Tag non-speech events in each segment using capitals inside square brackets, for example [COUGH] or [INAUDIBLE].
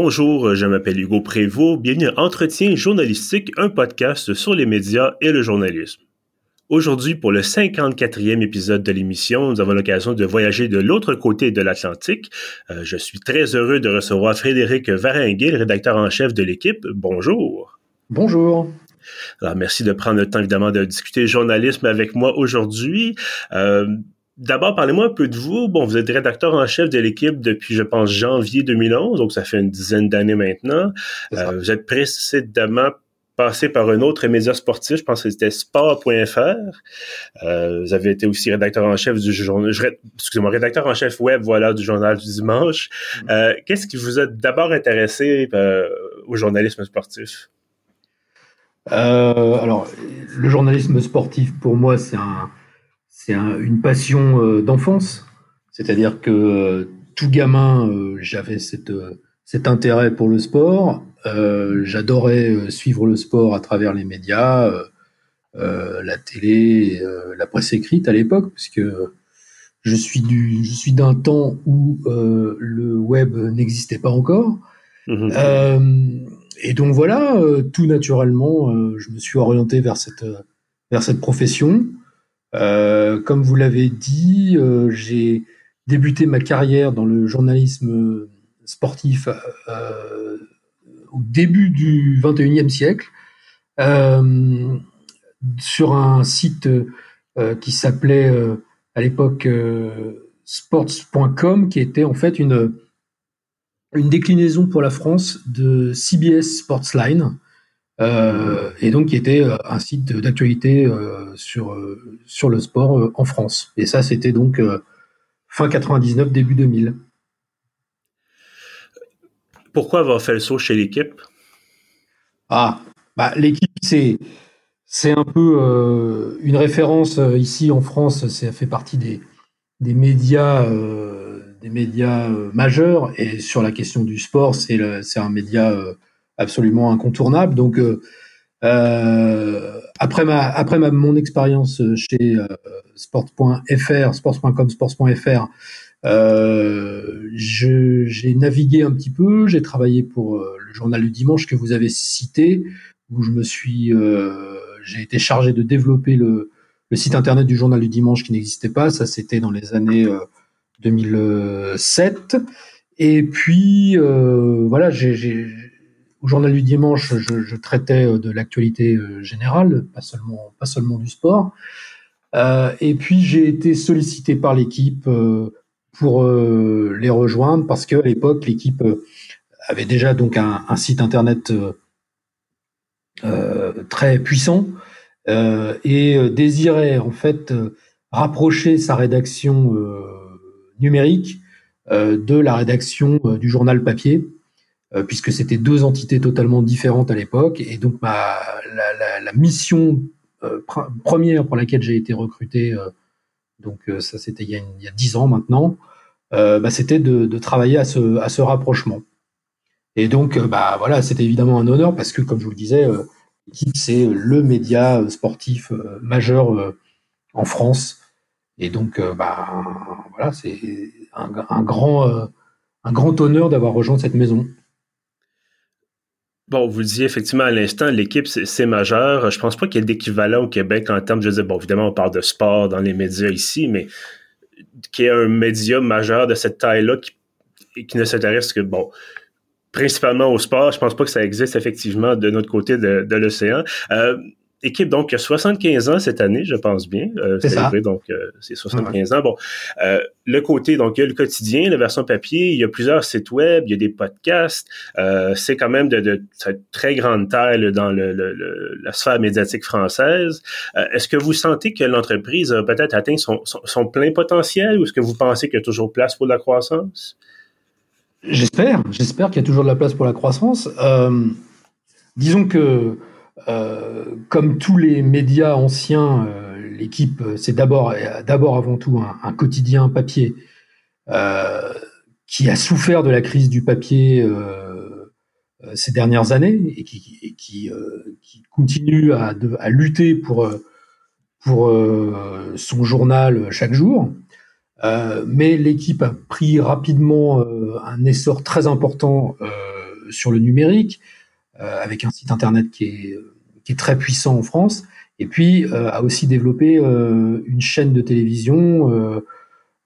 Bonjour, je m'appelle Hugo Prévost. Bienvenue à Entretien journalistique, un podcast sur les médias et le journalisme. Aujourd'hui, pour le 54e épisode de l'émission, nous avons l'occasion de voyager de l'autre côté de l'Atlantique. Euh, je suis très heureux de recevoir Frédéric Varinguet, le rédacteur en chef de l'équipe. Bonjour. Bonjour. Alors, merci de prendre le temps, évidemment, de discuter journalisme avec moi aujourd'hui. Euh, D'abord, parlez-moi un peu de vous. Bon, vous êtes rédacteur en chef de l'équipe depuis, je pense, janvier 2011, donc ça fait une dizaine d'années maintenant. Euh, vous êtes précédemment passé par un autre média sportif, je pense que c'était sport.fr. Euh, vous avez été aussi rédacteur en chef du journal, excusez-moi, rédacteur en chef web, voilà, du journal du dimanche. Mm. Euh, qu'est-ce qui vous a d'abord intéressé euh, au journalisme sportif? Euh, alors, le journalisme sportif, pour moi, c'est un, c'est une passion euh, d'enfance. C'est-à-dire que euh, tout gamin, euh, j'avais cette, cet intérêt pour le sport. J'adorais suivre le sport à travers les médias, la télé, la presse écrite à l'époque, puisque je suis du, je suis d'un temps où le web n'existait pas encore. Mmh et donc voilà, tout naturellement, je me suis orienté vers cette, vers cette profession. Euh, comme vous l'avez dit, euh, j'ai débuté ma carrière dans le journalisme sportif euh, au début du 21e siècle sur un site qui s'appelait à l'époque sports.com, qui était en fait une, une déclinaison pour la France de CBS Sportsline, euh, et donc qui était euh, un site d'actualité euh, sur, sur le sport en France. Et ça, c'était donc fin 99, début 2000. Pourquoi avoir fait le saut chez l'équipe? Ah, bah, l'équipe, c'est, c'est un peu une référence ici en France, ça fait partie des, des médias, des médias majeurs. Et sur la question du sport, c'est, c'est un média absolument incontournable. Donc, euh, euh, après ma, après ma, mon expérience chez euh, sport.fr, sports.com, sports.fr, j'ai navigué un petit peu, j'ai travaillé pour le journal du dimanche que vous avez cité, où je me suis, j'ai été chargé de développer le, site internet du journal du dimanche qui n'existait pas. Ça, c'était dans les années 2007. Et puis, voilà, j'ai au journal du dimanche, je, traitais euh, de l'actualité euh, générale, pas seulement, du sport. Euh, et puis j'ai été sollicité par l'équipe pour les rejoindre parce qu'à l'époque l'équipe avait déjà donc un, site internet très puissant et désirait en fait rapprocher sa rédaction numérique de la rédaction du journal papier puisque c'était deux entités totalement différentes à l'époque. Et donc, ma, la, la, mission euh, première pour laquelle j'ai été recruté, euh, donc ça c'était il, il, y a dix ans maintenant, bah, c'était de, de, travailler à ce, à ce rapprochement. Et donc, bah, voilà, c'était évidemment un honneur parce que, comme je vous le disais, l'équipe, c'est le média sportif majeur en France. Et donc, bah, voilà, c'est un, un, grand, un grand honneur d'avoir rejoint cette maison. Bon, vous le disiez effectivement à l'instant, l'équipe, c'est majeur. Je pense pas qu'il y ait d'équivalent au Québec en termes, je disais, bon, évidemment, on parle de sport dans les médias ici, mais qu'il y ait un média majeur de cette taille-là qui, ne s'intéresse que, bon, principalement au sport. Je pense pas que ça existe effectivement de notre côté de, de l'océan. Euh, équipe donc qui a 75 ans cette année, je pense bien. Euh, c'est ça. Donc euh, c'est 75 ans. Bon, euh, le côté donc il y a le quotidien, la version papier, il y a plusieurs sites web, il y a des podcasts. C'est quand même de, de, très grande taille dans le, le, la sphère médiatique française. Est-ce que vous sentez que l'entreprise a peut-être atteint son, son, son, plein potentiel ou est-ce que vous pensez qu'il y a toujours place pour la croissance? J'espère, j'espère qu'il y a toujours de la place pour la croissance. disons que comme tous les médias anciens, euh, l'équipe, euh, c'est d'abord, d'abord avant tout un, quotidien papier qui a souffert de la crise du papier ces dernières années et qui, continue à, lutter pour son journal chaque jour. mais l'équipe a pris rapidement un essor très important sur le numérique, avec un site internet qui est, qui est très puissant en France, et puis a aussi développé une chaîne de télévision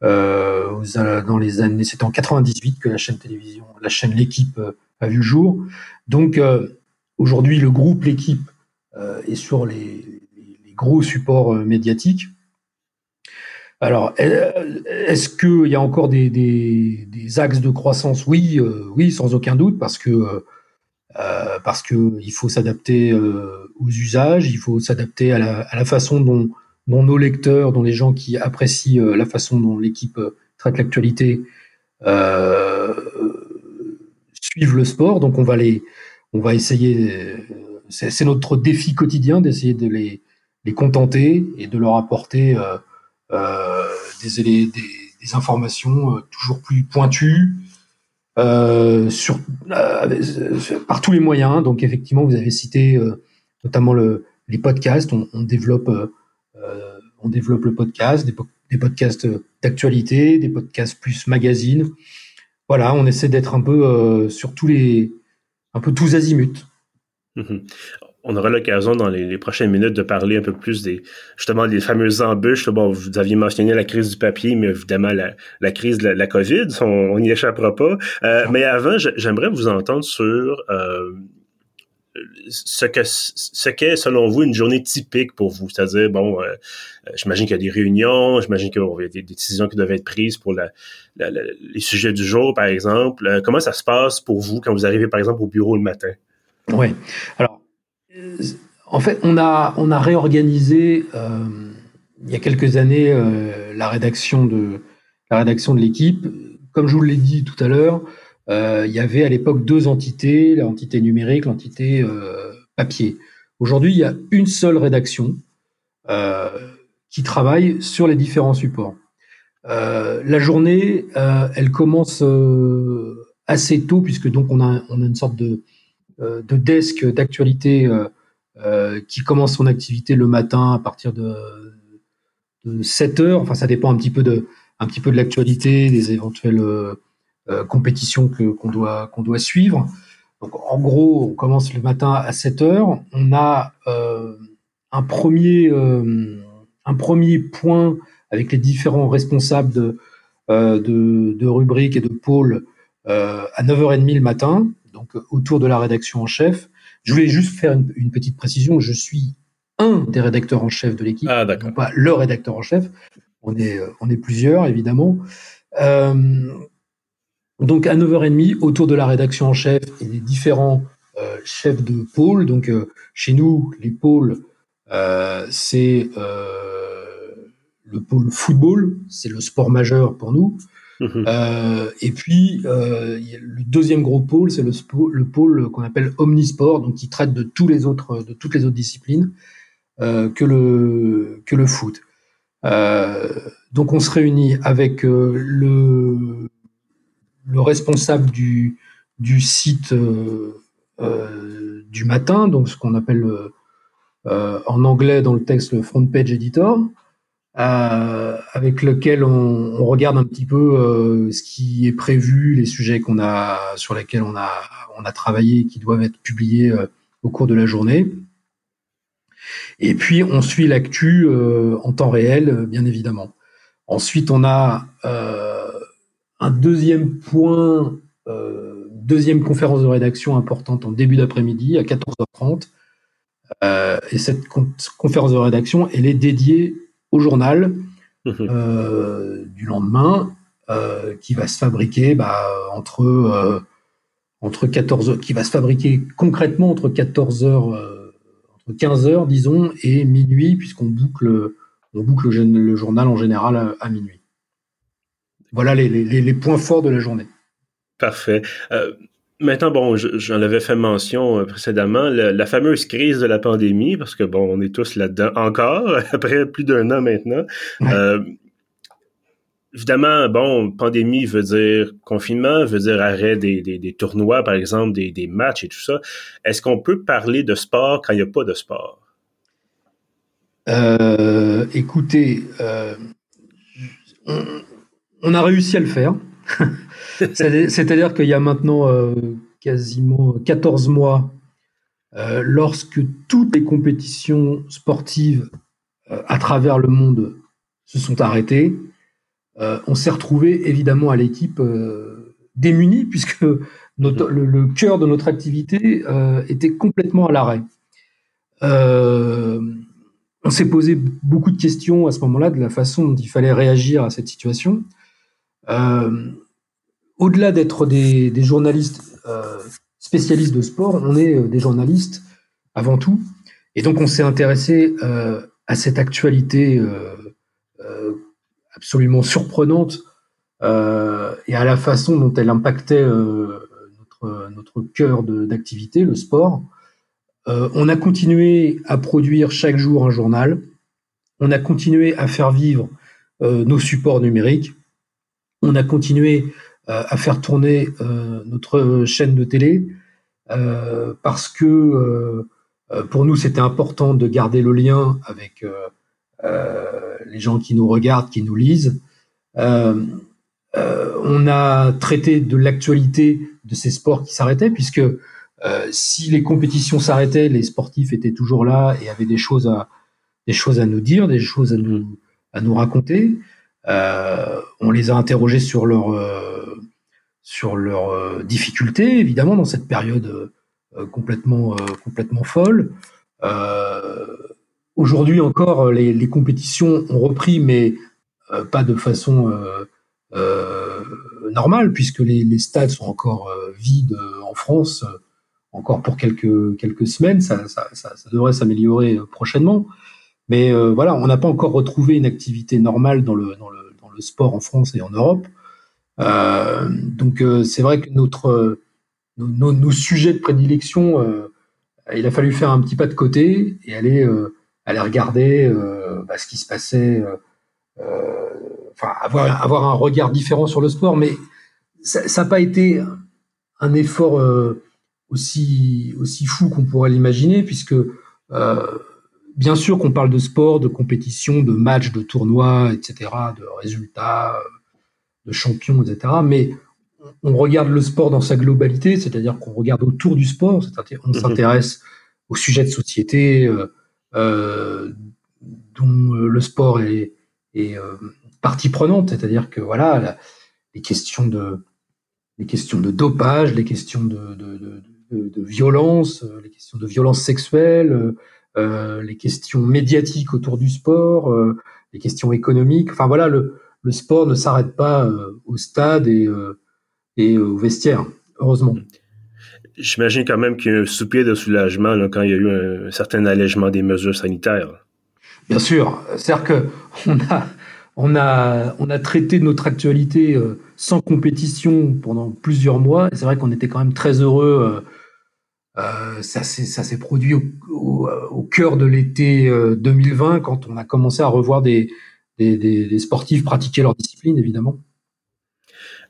dans les années, c'était en 98 que la chaîne télévision, la chaîne L'équipe a vu le jour. Donc aujourd'hui, le groupe L'équipe est sur les, gros supports médiatiques. Alors, est-ce qu'il y a encore des, axes de croissance? Oui, euh, oui, sans aucun doute, parce que euh, parce que il faut s'adapter euh, aux usages, il faut s'adapter à la, façon dont, nos lecteurs, dont les gens qui apprécient la façon dont l'équipe traite l'actualité suivent le sport. Donc, on va les, on va essayer. C'est notre défi quotidien d'essayer de les, les contenter et de leur apporter euh, des, des, des, informations euh, toujours plus pointues euh, sur, par tous les moyens. Donc effectivement, vous avez cité notamment le, les podcasts. On, on développe, on développe le podcast, des, podcasts d'actualité, des podcasts plus magazines. Voilà, on essaie d'être un peu sur tous les, un peu tous azimuts. Mm-hmm on aura l'occasion dans les, prochaines minutes de parler un peu plus des justement des fameuses embûches. Bon, vous aviez mentionné la crise du papier, mais évidemment la, crise de la, COVID, on n'y échappera pas. Euh, mais avant, j'aimerais vous entendre sur euh, ce que ce qu'est selon vous une journée typique pour vous. C'est-à-dire, bon, euh, j'imagine qu'il y a des réunions, j'imagine qu'il y a des, décisions qui doivent être prises pour les sujets du jour, par exemple. comment ça se passe pour vous quand vous arrivez, par exemple, au bureau le matin? Oui. Alors, en fait, on a, on a réorganisé euh, il y a quelques années euh, la rédaction de la rédaction de l'équipe. Comme je vous l'ai dit tout à l'heure, euh, il y avait à l'époque deux entités, l'entité numérique, l'entité papier. Aujourd'hui, il y a une seule rédaction qui travaille sur les différents supports. la journée, elle commence assez tôt puisque donc on a, on a une sorte de euh, de desk d'actualité euh, euh, qui commence son activité le matin à partir de, 7 heures. Enfin, ça dépend un petit peu de, un petit peu de l'actualité, des éventuelles compétitions que, qu'on doit, qu'on doit suivre. Donc, en gros, on commence le matin à 7 heures. On a un, premier, un premier point avec les différents responsables de, de, de rubriques et de pôles à 9h30 le matin donc euh, autour de la rédaction en chef. Je voulais juste faire une, petite précision. Je suis un des rédacteurs en chef de l'équipe, ah, non pas le rédacteur en chef. On est, euh, on est plusieurs, évidemment. Euh, donc à 9h30, autour de la rédaction en chef et des différents chefs de pôle. Donc chez nous, les pôles, c'est le pôle football, c'est le sport majeur pour nous. Mhm. Euh, et puis, euh, le deuxième gros pôle, c'est le, le, pôle qu'on appelle omnisport, donc qui traite de tous les autres, de toutes les autres disciplines euh, que le que le foot. donc, on se réunit avec le le responsable du du site du matin, donc ce qu'on appelle en anglais dans le texte le front page editor. Euh, avec lequel on, on, regarde un petit peu euh, ce qui est prévu, les sujets qu'on a sur lesquels on a on a travaillé qui doivent être publiés euh, au cours de la journée. Et puis on suit l'actu en temps réel, bien évidemment. Ensuite, on a un deuxième point, deuxième conférence de rédaction importante en début d'après-midi à 14h30. et cette conférence de rédaction, elle est dédiée au journal mhm. euh, du lendemain euh, qui va se fabriquer bah, entre euh, entre 14 qui va se fabriquer concrètement entre 14 heures entre 15 heures disons et minuit puisqu'on boucle on boucle le, journal en général à, minuit. Voilà les, les, les, points forts de la journée. Parfait. Maintenant, bon, j'en avais fait mention euh, précédemment, la, fameuse crise de la pandémie, parce que bon, on est tous là-dedans encore, [LAUGHS] après plus d'un an maintenant. Euh, évidemment, bon, pandémie veut dire confinement, veut dire arrêt des, des, tournois, par exemple, des, des, matchs et tout ça. Est-ce qu'on peut parler de sport quand il n'y a pas de sport? Euh, écoutez, on, on, a réussi à le faire. [LAUGHS] C'est-à-dire qu'il y a maintenant quasiment 14 mois, lorsque toutes les compétitions sportives à travers le monde se sont arrêtées, on s'est retrouvé évidemment à l'équipe démunie [LAUGHS] puisque notre, le, le, cœur de notre activité était complètement à l'arrêt. Euh, on s'est posé beaucoup de questions à ce moment-là de la façon dont il fallait réagir à cette situation. Euh, au-delà d'être des, journalistes euh, spécialistes de sport, on est des journalistes avant tout. Et donc on s'est intéressé à cette actualité absolument surprenante et à la façon dont elle impactait notre, notre cœur d'activité, le sport. Euh, on a continué à produire chaque jour un journal. On a continué à faire vivre euh, nos supports numériques. On a continué euh, à faire tourner notre chaîne de télé parce que pour nous, c'était important de garder le lien avec les gens qui nous regardent, qui nous lisent. on a traité de l'actualité de ces sports qui s'arrêtaient, puisque euh, si les compétitions s'arrêtaient, les sportifs étaient toujours là et avaient des choses à, des choses à nous dire, des choses à nous, à nous raconter. Euh, on les a interrogés sur leurs euh, sur leurs difficultés, évidemment, dans cette période complètement complètement folle. Aujourd'hui encore, les, les, compétitions ont repris, mais pas de façon normale, puisque les, les, stades sont encore vides en France encore pour quelques, quelques semaines. Ça, ça, ça, devrait s'améliorer euh, prochainement. Mais euh, voilà, on n'a pas encore retrouvé une activité normale dans le, dans le, dans le sport en France et en Europe. Euh, donc euh, c'est vrai que notre, nos, sujets de prédilection, il a fallu faire un petit pas de côté et aller, aller regarder bah, ce qui se passait, enfin avoir, avoir un regard différent sur le sport. Mais ça n'a pas été un effort aussi, aussi fou qu'on pourrait l'imaginer, puisque bien sûr qu'on parle de sport, de compétition, de matchs, de tournois, etc., de résultats, de champions, etc., mais on regarde le sport dans sa globalité, c'est-à-dire qu'on regarde autour du sport, on mhm. s'intéresse aux sujets de société euh, euh, dont le sport est, est partie prenante, c'est-à-dire que voilà les questions de les questions de dopage, les questions de, de, de, de, violence, euh, les questions de violence sexuelle, euh, euh, les questions médiatiques autour du sport, les questions économiques. Enfin voilà, le, le sport ne s'arrête pas au stade et, et au vestiaire, heureusement. J'imagine quand même qu'il y a un soupir de soulagement quand il y a eu un, certain allègement des mesures sanitaires. Bien sûr. C'est-à-dire qu'on a, on a, on a traité notre actualité sans compétition pendant plusieurs mois. C'est vrai qu'on était quand même très heureux euh, ça s'est produit au, cœur de l'été 2020 euh, quand on a commencé à revoir des, sportifs pratiquer leur discipline, évidemment.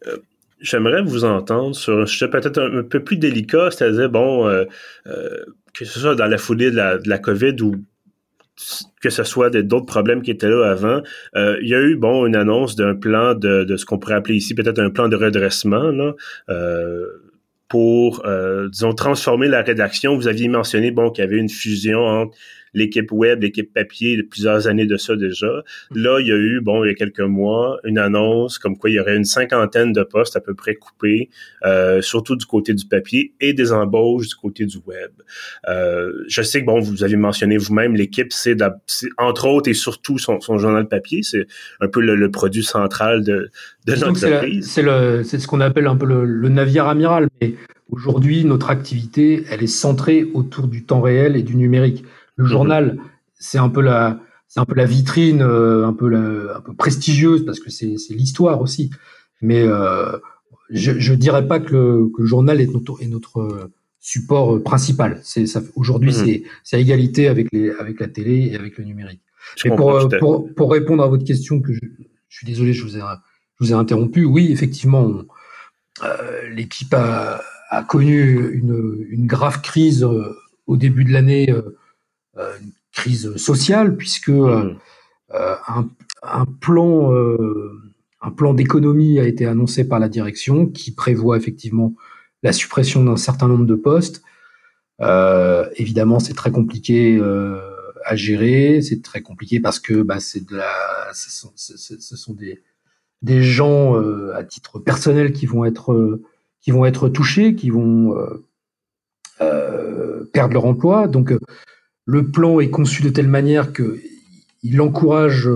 Euh, j'aimerais vous entendre sur un sujet peut-être un, peu plus délicat, c'est-à-dire, bon, que ce soit dans la foulée de la, COVID ou que ce soit d'autres problèmes qui étaient là avant, il y a eu bon une annonce d'un plan de, ce qu'on pourrait appeler ici peut-être un plan de redressement pour, euh, disons, transformer la rédaction. Vous aviez mentionné, bon, qu'il y avait une fusion entre l'équipe web, l'équipe papier, de plusieurs années de ça déjà. Là, il y a eu, bon, il y a quelques mois, une annonce comme quoi il y aurait une cinquantaine de postes à peu près coupés, euh, surtout du côté du papier et des embauches du côté du web. Euh, je sais que, bon, vous avez mentionné vous-même, l'équipe, c'est entre autres et surtout son, son journal papier, c'est un peu le, produit central de, de l'entreprise. C'est ce qu'on appelle un peu le, le navire amiral, mais Aujourd'hui, notre activité, elle est centrée autour du temps réel et du numérique. Le mhm. journal, c'est un peu la, c'est un peu la vitrine, euh, un peu la, un peu prestigieuse parce que c'est, l'histoire aussi. Mais euh, je, je dirais pas que le, que le journal est notre, est notre support principal. C'est. Aujourd'hui, mhm. c'est, à égalité avec les, avec la télé et avec le numérique. Pour, euh, pour, pour répondre à votre question, que je, je, suis désolé, je vous ai, je vous ai interrompu. Oui, effectivement, euh, l'équipe a, a connu une, une grave crise au début de l'année euh, une crise sociale, puisque euh, euh, un, un, plan, un plan d'économie a été annoncé par la direction qui prévoit effectivement la suppression d'un certain nombre de postes. évidemment, c'est très compliqué à gérer, c'est très compliqué parce que bah, c'est de la, ce sont, ce sont des, des gens à titre personnel qui vont être qui vont être touchés, qui vont euh, perdre leur emploi. Donc, le plan est conçu de telle manière qu'il encourage,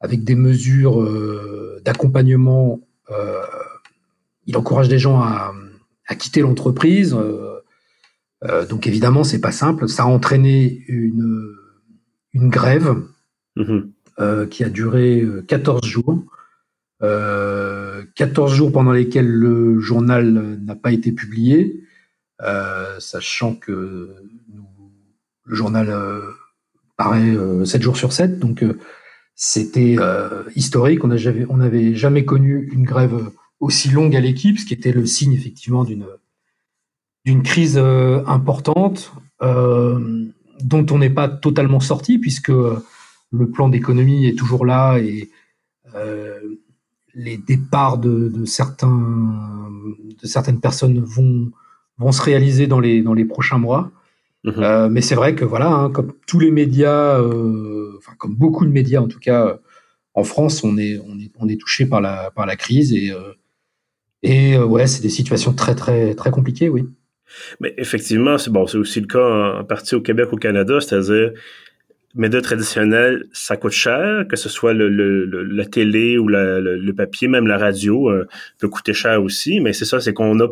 avec des mesures euh, d'accompagnement, euh, il encourage des gens à, quitter l'entreprise. donc, évidemment, c'est pas simple. Ça a entraîné une, une grève mm-hmm. qui a duré 14 jours. 14 jours pendant lesquels le journal n'a pas été publié. Euh, sachant que le journal euh, paraît 7 euh, jours sur 7, donc c'était historique. On n'avait jamais connu une grève aussi longue à l'équipe, ce qui était le signe effectivement d'une d'une crise importante dont on n'est pas totalement sorti puisque le plan d'économie est toujours là et les départs de, de, certains de certaines personnes vont vont se réaliser dans les, dans les prochains mois. Mhm. Euh, mais c'est vrai que voilà, hein, comme tous les médias, euh, enfin comme beaucoup de médias en tout cas, en France, on est, on est, on est touché par la, par la crise et, euh, et ouais, c'est des situations très très très compliquées, oui. Mais effectivement, c'est bon, c'est aussi le cas en, partie au Québec, au Canada, c'est-à-dire médias traditionnels, ça coûte cher, que ce soit le, le, la télé ou le, le, papier, même la radio peut coûter cher aussi. Mais c'est ça, c'est qu'on a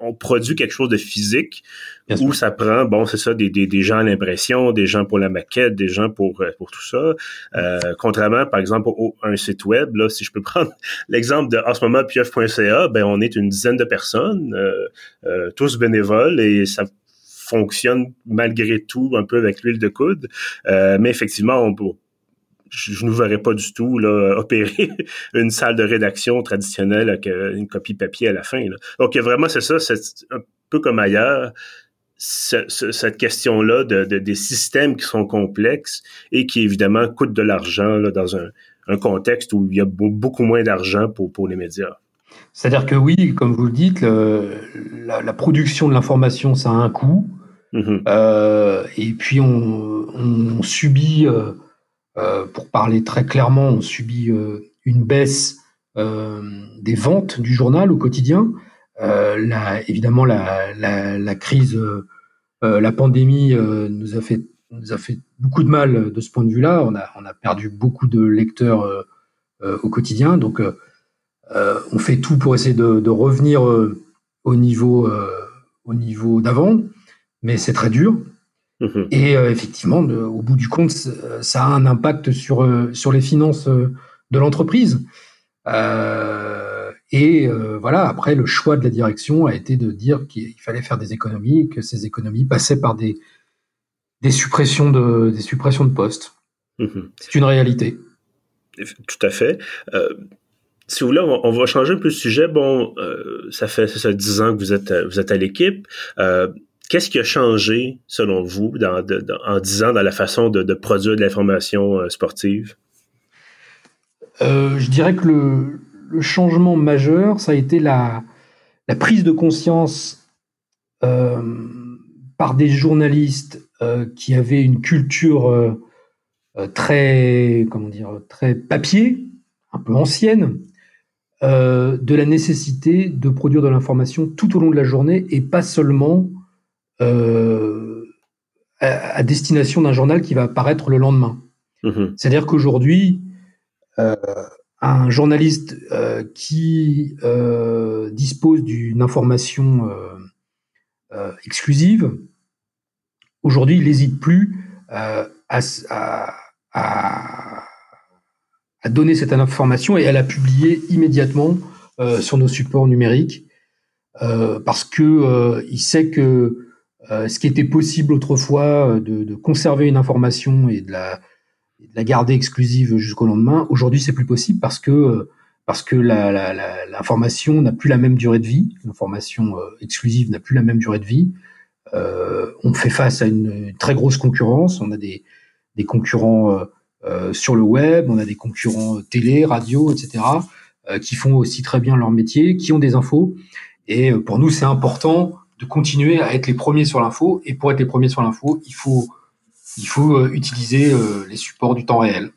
on produit quelque chose de physique où ça prend, bon, c'est ça, des, des, des, gens à l'impression, des gens pour la maquette, des gens pour, euh, pour tout ça. Euh, contrairement, par exemple, au, un site web, là, si je peux [LAUGHS] prendre l'exemple de en ce moment pieuf.ca, ben on est une dizaine de personnes, euh, euh, tous bénévoles, et ça fonctionne malgré tout un peu avec l'huile de coude. mais effectivement, on peut je, ne verrais pas du tout là, [LAUGHS] opérer une salle de rédaction traditionnelle avec euh, une copie papier à la fin. Là. Donc vraiment, c'est ça, c'est un peu comme ailleurs, cette question-là de, des systèmes qui sont complexes et qui évidemment coûtent de l'argent dans un, contexte où il y a beaucoup moins d'argent pour, pour les médias. C'est-à-dire que oui, comme vous le dites, la, production de l'information, ça a un coût. Mm-hmm. Euh, et puis on, on subit euh, pour parler très clairement, on subit euh, une baisse euh, des ventes du journal au quotidien. évidemment, la, crise, la pandémie nous a fait beaucoup de mal de ce point de vue-là. On a, perdu beaucoup de lecteurs au quotidien. Donc, on fait tout pour essayer de, revenir au niveau d'avant, mais c'est très dur. Mhm. Et euh, effectivement, au bout du compte, ça a un impact sur, euh, sur les finances euh, de l'entreprise. et voilà, après, le choix de la direction a été de dire qu'il fallait faire des économies et que ces économies passaient par des, des, suppressions, de, des suppressions de postes. Mhm. C'est une réalité. Tout à fait si vous voulez, on, va changer un peu de sujet. Bon, ça fait ça, 10 ans que vous êtes, vous êtes à l'équipe. Qu'est-ce qui a changé, selon vous, en 10 ans, dans la façon de, produire de l'information euh, sportive? Euh, je dirais que le, changement majeur, ça a été la, prise de conscience euh, par des journalistes qui avaient une culture très, comment dire, très papier, un peu ancienne, de la nécessité de produire de l'information tout au long de la journée et pas seulement euh, à, destination d'un journal qui va apparaître le lendemain. Mhm. C'est-à-dire qu'aujourd'hui, euh, un journaliste euh, qui dispose d'une information exclusive, aujourd'hui, il n'hésite plus à, à, donner cette information et à la publier immédiatement sur nos supports numériques parce que il sait que euh, ce qui était possible autrefois euh, de, conserver une information et de la, garder exclusive jusqu'au lendemain, aujourd'hui c'est plus possible parce que euh, parce que l'information n'a plus la même durée de vie, l'information exclusive n'a plus la même durée de vie. on fait face à une, très grosse concurrence, on a des, concurrents sur le web, on a des concurrents télé, radio, etc., qui font aussi très bien leur métier, qui ont des infos. Et pour nous, c'est important de continuer à être les premiers sur l'info. Et pour être les premiers sur l'info, il faut, faut utiliser les supports du temps réel.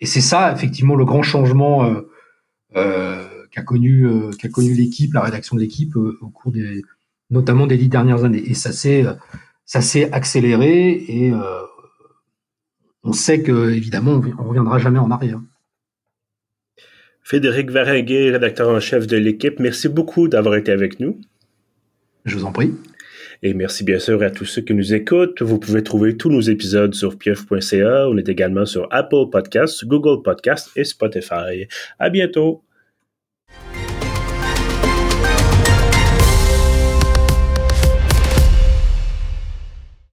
Et c'est ça, effectivement, le grand changement qu'a connu, qu'a connu l'équipe, la rédaction de l'équipe au cours des, notamment des dix dernières années. Et ça s'est, accéléré et on sait que évidemment on reviendra jamais en arrière. Frédéric Varinguet, rédacteur en chef de l'équipe, merci beaucoup d'avoir été avec nous. Je vous en prie. Et merci bien sûr à tous ceux qui nous écoutent. Vous pouvez trouver tous nos épisodes sur pieuf.ca. On est également sur Apple Podcasts, Google Podcasts et Spotify. À bientôt.